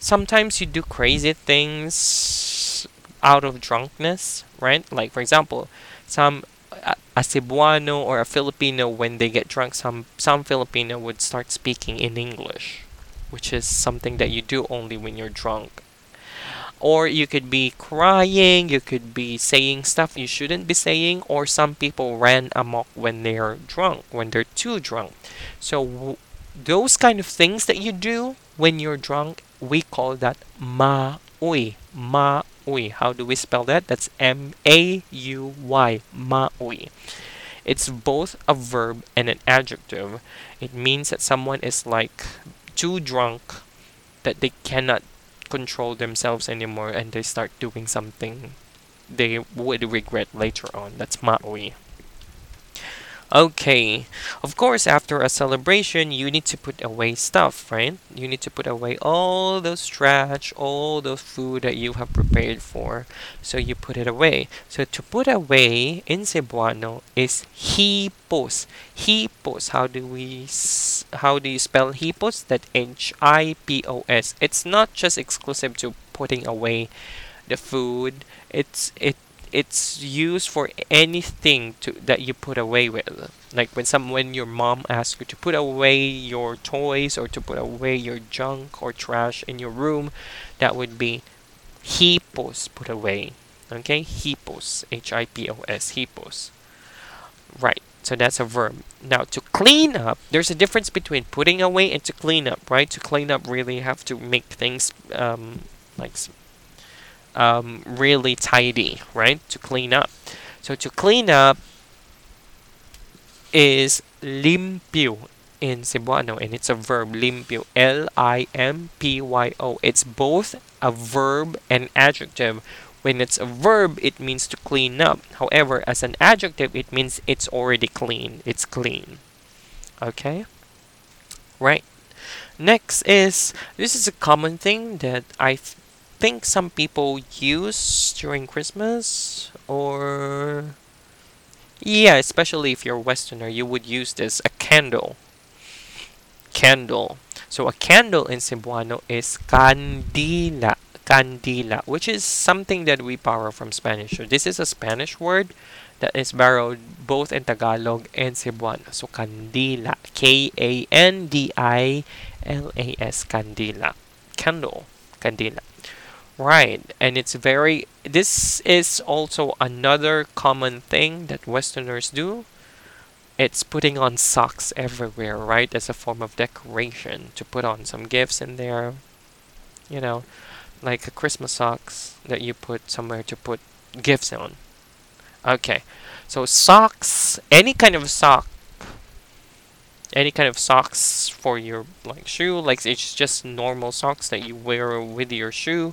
sometimes you do crazy things out of drunkenness, right? Like for example, some a, Cebuano or a Filipino when they get drunk, some some Filipino would start speaking in English, which is something that you do only when you're drunk. Or you could be crying, you could be saying stuff you shouldn't be saying, or some people ran amok when they're drunk, when they're too drunk. So those kind of things that you do when you're drunk we call that ma-uy. Mauy. How do we spell that? That's M A U Y. Mauy. It's both a verb and an adjective. It means that someone is like too drunk that they cannot control themselves anymore and they start doing something they would regret later on. That's Mauy. Okay, of course, after a celebration, you need to put away stuff, right? You need to put away all those trash, all those food that you have prepared for. So you put it away. So to put away in Cebuano is hipos. Hipos. How do we how do you spell hipos? That H I P O S. It's not just exclusive to putting away the food. It's it it's used for anything to that you put away with. Like when some when your mom asks you to put away your toys or to put away your junk or trash in your room, that would be hipos put away. Okay, hipos, H I P O S, hipos. Right. So that's a verb. Now to clean up, there's a difference between putting away and to clean up, right? To clean up, really have to make things um, like um, really tidy, right? To clean up. So to clean up is limpyo in Cebuano and it's a verb limpyo L I M P Y O. It's both a verb and adjective. When it's a verb it means to clean up. However as an adjective it means it's already clean it's clean. Okay? Right. Next is this is a common thing that I think some people use during Christmas or yeah, especially if you're a Westerner, you would use this a candle. Candle. So a candle in Cebuano is kandila. Kandila, which is something that we borrow from Spanish. So this is a Spanish word that is borrowed both in Tagalog and Cebuano. So kandila. K A N D I L A S. Kandila. Candle. Kandila. Right, and it's very. This is also another common thing that Westerners do. It's putting on socks everywhere, right? As a form of decoration to put on some gifts in there. You know, like a Christmas socks that you put somewhere to put gifts on. Okay, so socks, any kind of sock, any kind of socks for your like shoe, like it's just normal socks that you wear with your shoe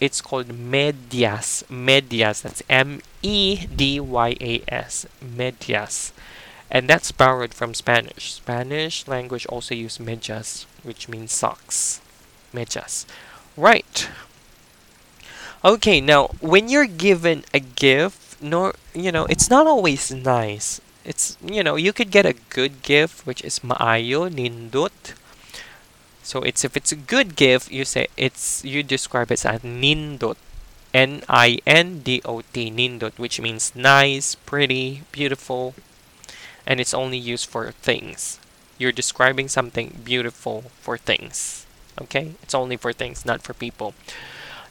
it's called medias. Medias. That's M E D Y A S. Medias. And that's borrowed from Spanish. Spanish language also use medias, which means socks. Medias. Right. Okay, now when you're given a gift, nor you know, it's not always nice. It's you know, you could get a good gift, which is maayo, nindot, so it's if it's a good gift, you say it's you describe it as nindot. N I N D O T nindot, which means nice, pretty, beautiful, and it's only used for things. You're describing something beautiful for things. Okay? It's only for things, not for people.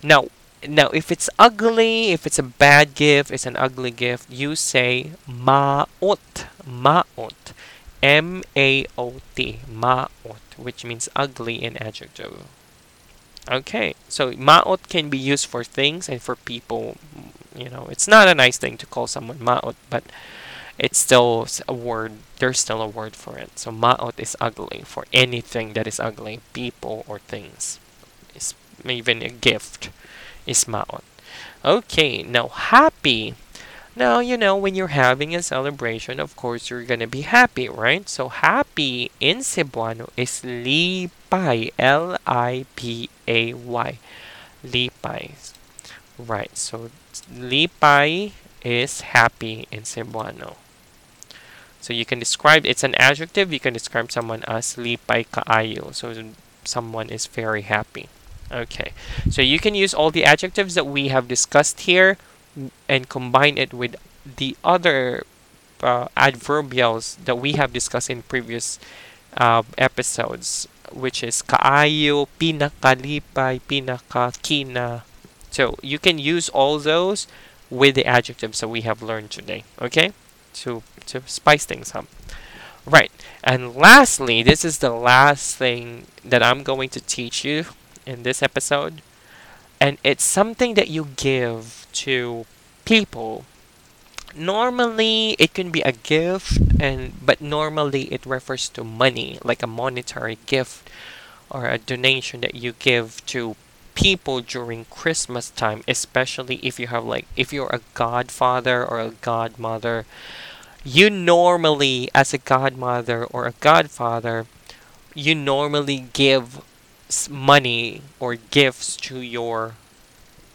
Now, now if it's ugly, if it's a bad gift, it's an ugly gift, you say maot. Maot. M A O T. Maot which means ugly in adjective. Okay, so maot can be used for things and for people. You know, it's not a nice thing to call someone maot, but it's still a word. There's still a word for it. So maot is ugly for anything that is ugly, people or things. It's even a gift is maot. Okay, now happy now, you know, when you're having a celebration, of course, you're gonna be happy, right? So, happy in Cebuano is lipay. L I P A Y. Lipay. Right, so lipay is happy in Cebuano. So you can describe it's an adjective. You can describe someone as lipay kaayo. So someone is very happy. Okay. So you can use all the adjectives that we have discussed here and combine it with the other uh, adverbials that we have discussed in previous uh, episodes, which is kaayo, pinakalipay, pinakakina. So you can use all those with the adjectives that we have learned today. Okay, to to spice things up. Right, and lastly, this is the last thing that I'm going to teach you in this episode and it's something that you give to people. Normally it can be a gift and but normally it refers to money like a monetary gift or a donation that you give to people during christmas time especially if you have like if you're a godfather or a godmother. You normally as a godmother or a godfather you normally give money or gifts to your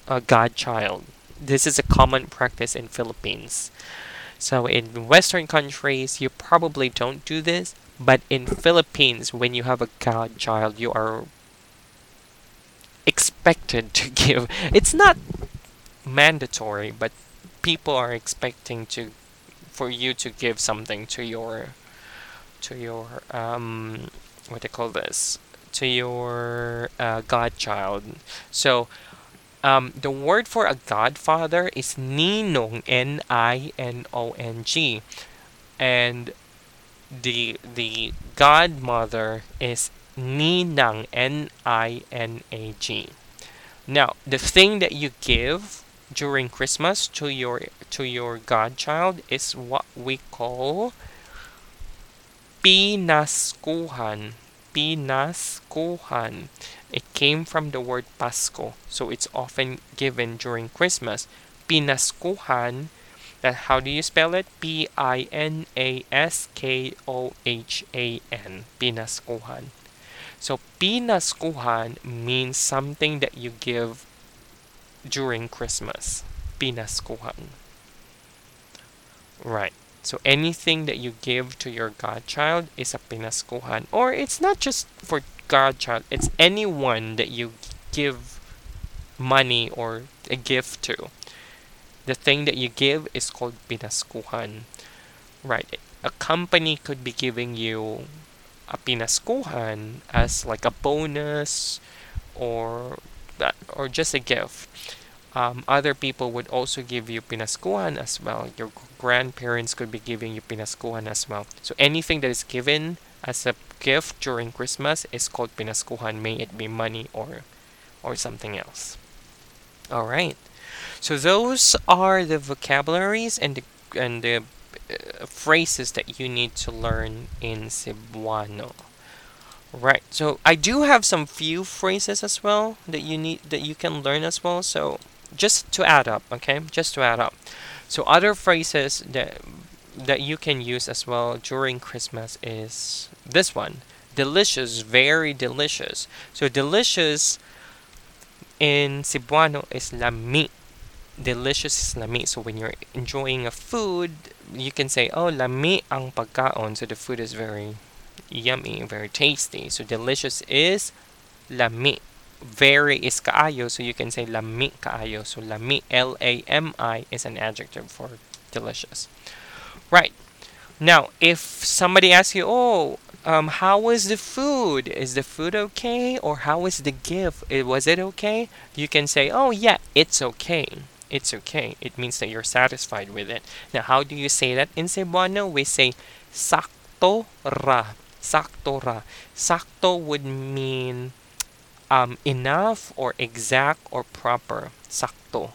uh, godchild this is a common practice in Philippines. So in Western countries, you probably don't do this, but in Philippines, when you have a godchild, you are expected to give. It's not mandatory, but people are expecting to for you to give something to your to your um what do you call this to your uh, godchild. So um, the word for a godfather is ninong, N-I-N-O-N-G, and the the godmother is ninang, N-I-N-A-G. Now, the thing that you give during Christmas to your to your godchild is what we call pinaskuhan. Pinaskuhan. It came from the word Pasko, so it's often given during Christmas. Pinaskuhan, that how do you spell it? P I N A S K O H A N. Pinaskuhan. So pinaskuhan means something that you give during Christmas. Pinaskuhan. Right. So anything that you give to your godchild is a pinaskuhan. Or it's not just for godchild, it's anyone that you give money or a gift to. The thing that you give is called pinaskuhan. Right. A company could be giving you a pinaskuhan as like a bonus or that or just a gift. Um, other people would also give you pinaskuhan as well. Your grandparents could be giving you pinaskuhan as well. So anything that is given as a gift during Christmas is called pinaskuhan, may it be money or or something else. All right. So those are the vocabularies and the and the uh, phrases that you need to learn in Cebuano. Right. So I do have some few phrases as well that you need that you can learn as well. So just to add up, okay? Just to add up. So other phrases that that you can use as well during Christmas is this one. Delicious, very delicious. So delicious in Cebuano is lami. Delicious is lami. So when you're enjoying a food, you can say, oh, lami ang pagkaon. So the food is very yummy, very tasty. So delicious is lami. Very is kaayo. So you can say lami kaayo. So lami, L-A-M-I, is an adjective for delicious. Right. Now, if somebody asks you, oh, um, how was the food? Is the food okay? Or how was the gift? Was it okay? You can say, oh, yeah, it's okay. It's okay. It means that you're satisfied with it. Now, how do you say that in Cebuano? We say, sakto ra. Sakto ra. Sakto would mean um, enough or exact or proper. Sakto.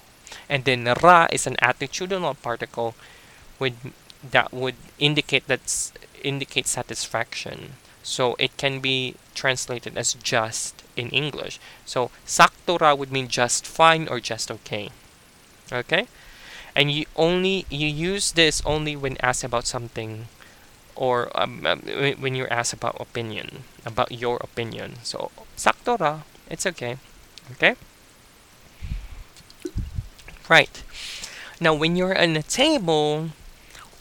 And then ra is an attitudinal particle with that would indicate that's indicate satisfaction. So it can be translated as just in English. So saktora would mean just fine or just okay. Okay? And you only you use this only when asked about something or um, um when you're asked about opinion, about your opinion. So saktora, it's okay. Okay? Right. Now when you're on a table,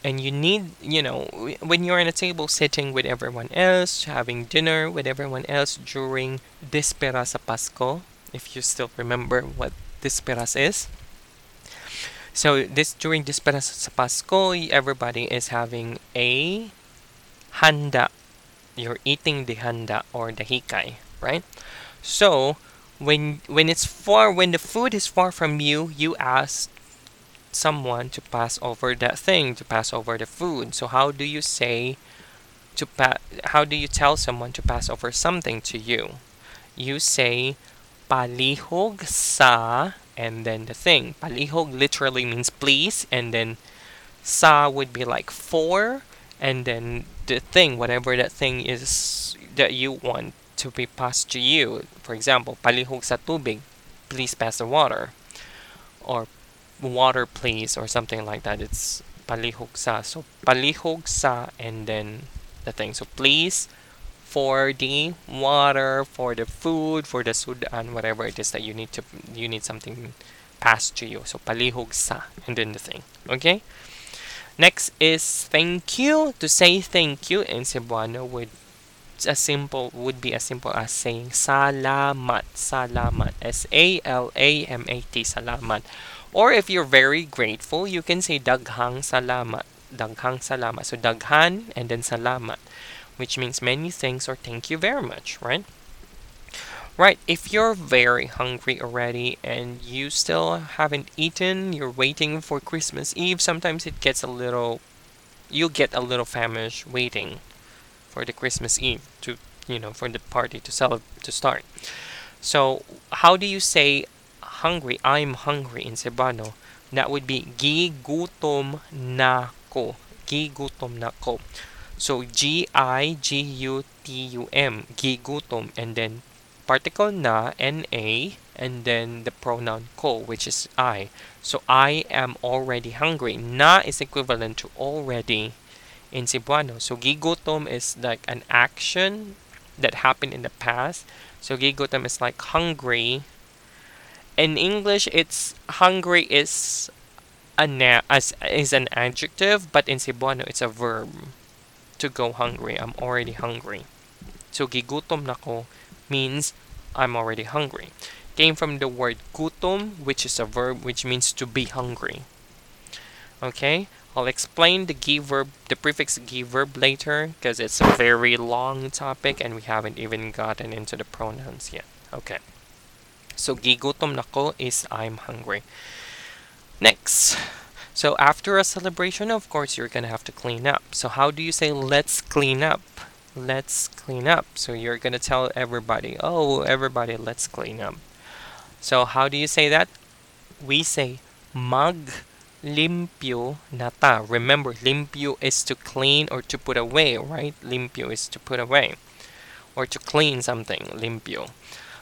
and you need you know when you're in a table sitting with everyone else having dinner with everyone else during Bisperas sa Pasko if you still remember what Bisperas is so this during Bisperas sa Pasko everybody is having a handa you're eating the handa or the hikay right so when when it's far when the food is far from you you ask someone to pass over that thing, to pass over the food. So how do you say to pa- how do you tell someone to pass over something to you? You say palihog sa and then the thing. Palihog literally means please and then sa would be like for and then the thing, whatever that thing is that you want to be passed to you. For example, palihog sa tubig, please pass the water. Or water please or something like that. It's palihog sa. So palihog sa and then the thing. So please for the water, for the food, for the sudan, whatever it is that you need to you need something passed to you. So palihog sa and then the thing. Okay? Next is thank you. To say thank you in Cebuano would as simple would be as simple as saying salamat. Salamat. S A L A M A T. Salamat. Or if you're very grateful, you can say daghang salamat. Daghang salamat. So daghan and then salamat, which means many thanks or thank you very much, right? Right, if you're very hungry already and you still haven't eaten, you're waiting for Christmas Eve, sometimes it gets a little You'll get a little famished waiting for the Christmas Eve to you know for the party to celebrate to start. So how do you say hungry? I'm hungry in Cebuano. That would be gigutom na ko. Gigutom na ko. So G I G U T U M gigutom and then particle na na and then the pronoun ko which is I. So I am already hungry. Na is equivalent to already in Cebuano. So gigutom is like an action that happened in the past. So gigutom is like hungry. In English, it's hungry is a na- as is an adjective, but in Cebuano, it's a verb to go hungry. I'm already hungry. So gigutom nako means I'm already hungry. Came from the word gutom, which is a verb which means to be hungry. Okay, I'll explain the gi verb, the prefix gi verb later because it's a very long topic and we haven't even gotten into the pronouns yet. Okay. So gigutom nako is I'm hungry. Next. So after a celebration, of course, you're gonna have to clean up. So how do you say let's clean up? Let's clean up. So you're gonna tell everybody, oh, everybody, let's clean up. So how do you say that? We say mag limpyo nata. Remember, limpyo is to clean or to put away, right? Limpyo is to put away or to clean something, limpyo.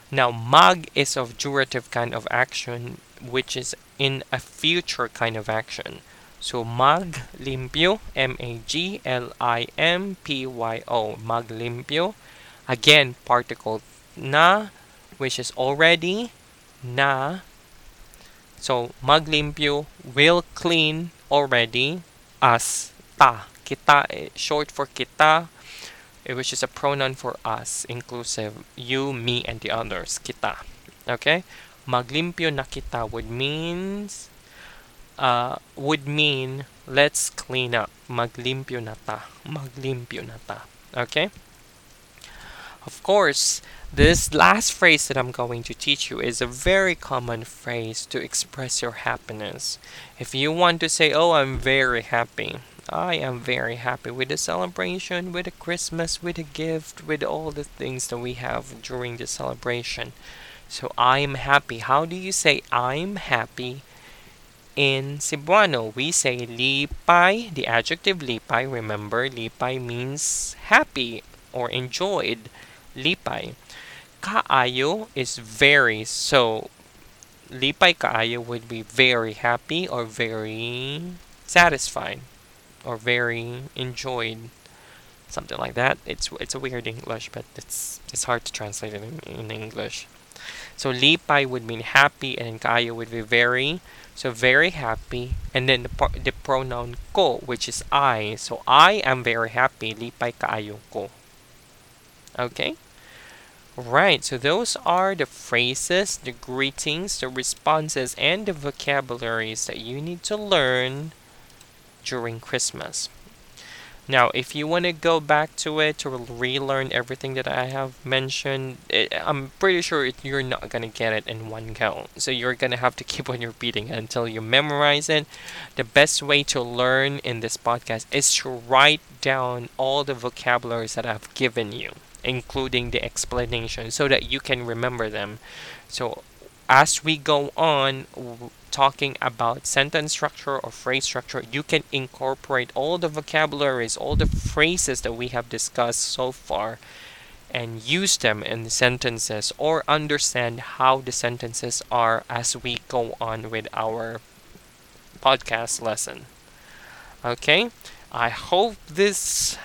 Now, mag is of durative kind of action, which is in a future kind of action. So, mag limpyo, M A G L I M P Y O, mag limpyo. Again, particle na, which is already, na so, maglimpyo will clean already as ta. Kita, short for kita, which is a pronoun for us, inclusive you, me, and the others. Kita. Okay? Maglimpyo na kita would means uh, would mean let's clean up. Maglimpyo na ta. Maglimpyo na ta. Okay? Of course, this last phrase that I'm going to teach you is a very common phrase to express your happiness. If you want to say, Oh, I'm very happy, I am very happy with the celebration, with the Christmas, with the gift, with all the things that we have during the celebration. So I'm happy. How do you say I'm happy? In Cebuano, we say lipay, the adjective lipay. Remember, lipay means happy or enjoyed. Lipay kaayo is very. So, lipay kaayo would be very happy or very satisfied or very enjoyed. Something like that. It's it's a weird English, but it's it's hard to translate it in, in English. So lipay would mean happy, and kaayo would be very. So very happy, and then the, the pronoun ko, which is I. So I am very happy. Lipay kaayo ko. Okay. Right, so those are the phrases, the greetings, the responses, and the vocabularies that you need to learn during Christmas. Now, if you want to go back to it to relearn everything that I have mentioned, it, I'm pretty sure it, you're not going to get it in one go. So you're going to have to keep on repeating it until you memorize it. The best way to learn in this podcast is to write down all the vocabularies that I've given you including the explanation, so that you can remember them. So as we go on talking about sentence structure or phrase structure, you can incorporate all the vocabularies, all the phrases that we have discussed so far and use them in the sentences or understand how the sentences are as we go on with our podcast lesson. Okay, I hope this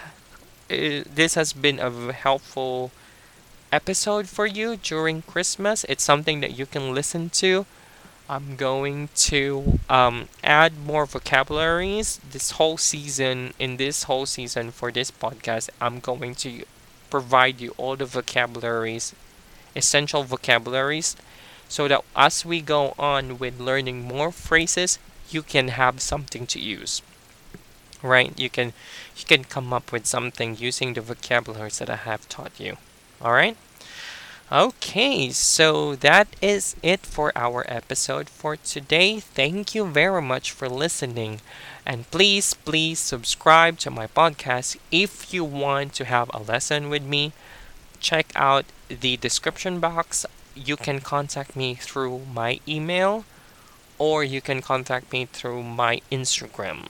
uh, this has been a helpful episode for you during Christmas. It's something that you can listen to. I'm going to um, add more vocabularies this whole season. In this whole season for this podcast, I'm going to provide you all the vocabularies, essential vocabularies, so that as we go on with learning more phrases, you can have something to use. Right? You can you can come up with something using the vocabularies that I have taught you. All right? Okay, so that is it for our episode for today. Thank you very much for listening. And please, please subscribe to my podcast if you want to have a lesson with me. Check out the description box. You can contact me through my email or you can contact me through my Instagram.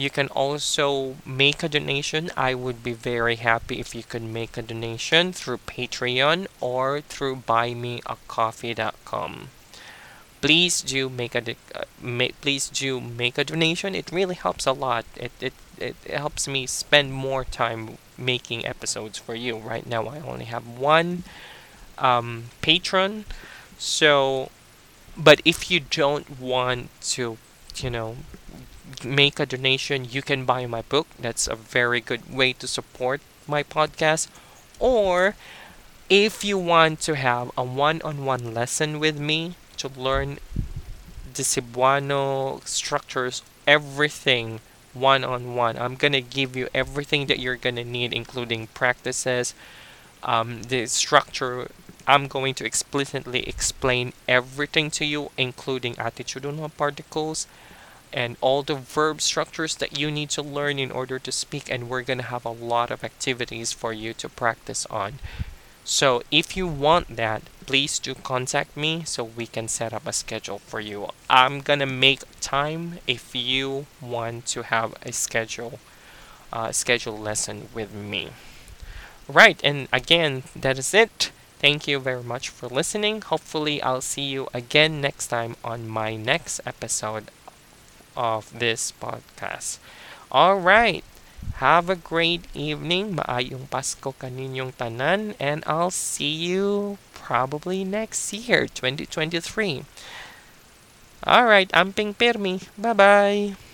You can also make a donation. I would be very happy if you could make a donation through Patreon or through buymeacoffee.com. Please do make a uh, ma- please do make a donation. It really helps a lot. It, it it helps me spend more time making episodes for you. Right now, I only have one um, patron, so but if you don't want to, you know, make a donation, you can buy my book. That's a very good way to support my podcast. Or if you want to have a one on one lesson with me to learn the Cebuano structures, everything one on one, I'm going to give you everything that you're going to need, including practices, um, the structure. I'm going to explicitly explain everything to you, including attitudinal particles and all the verb structures that you need to learn in order to speak and we're going to have a lot of activities for you to practice on. So if you want that please do contact me so we can set up a schedule for you. I'm going to make time if you want to have a schedule uh, schedule lesson with me. Right and again that is it. Thank you very much for listening. Hopefully, I'll see you again next time on my next episode of this podcast. All right. Have a great evening. Maayong Pasko kaninyong tanan and I'll see you probably next year, 2023. All right, I'm Pirmi. Bye-bye.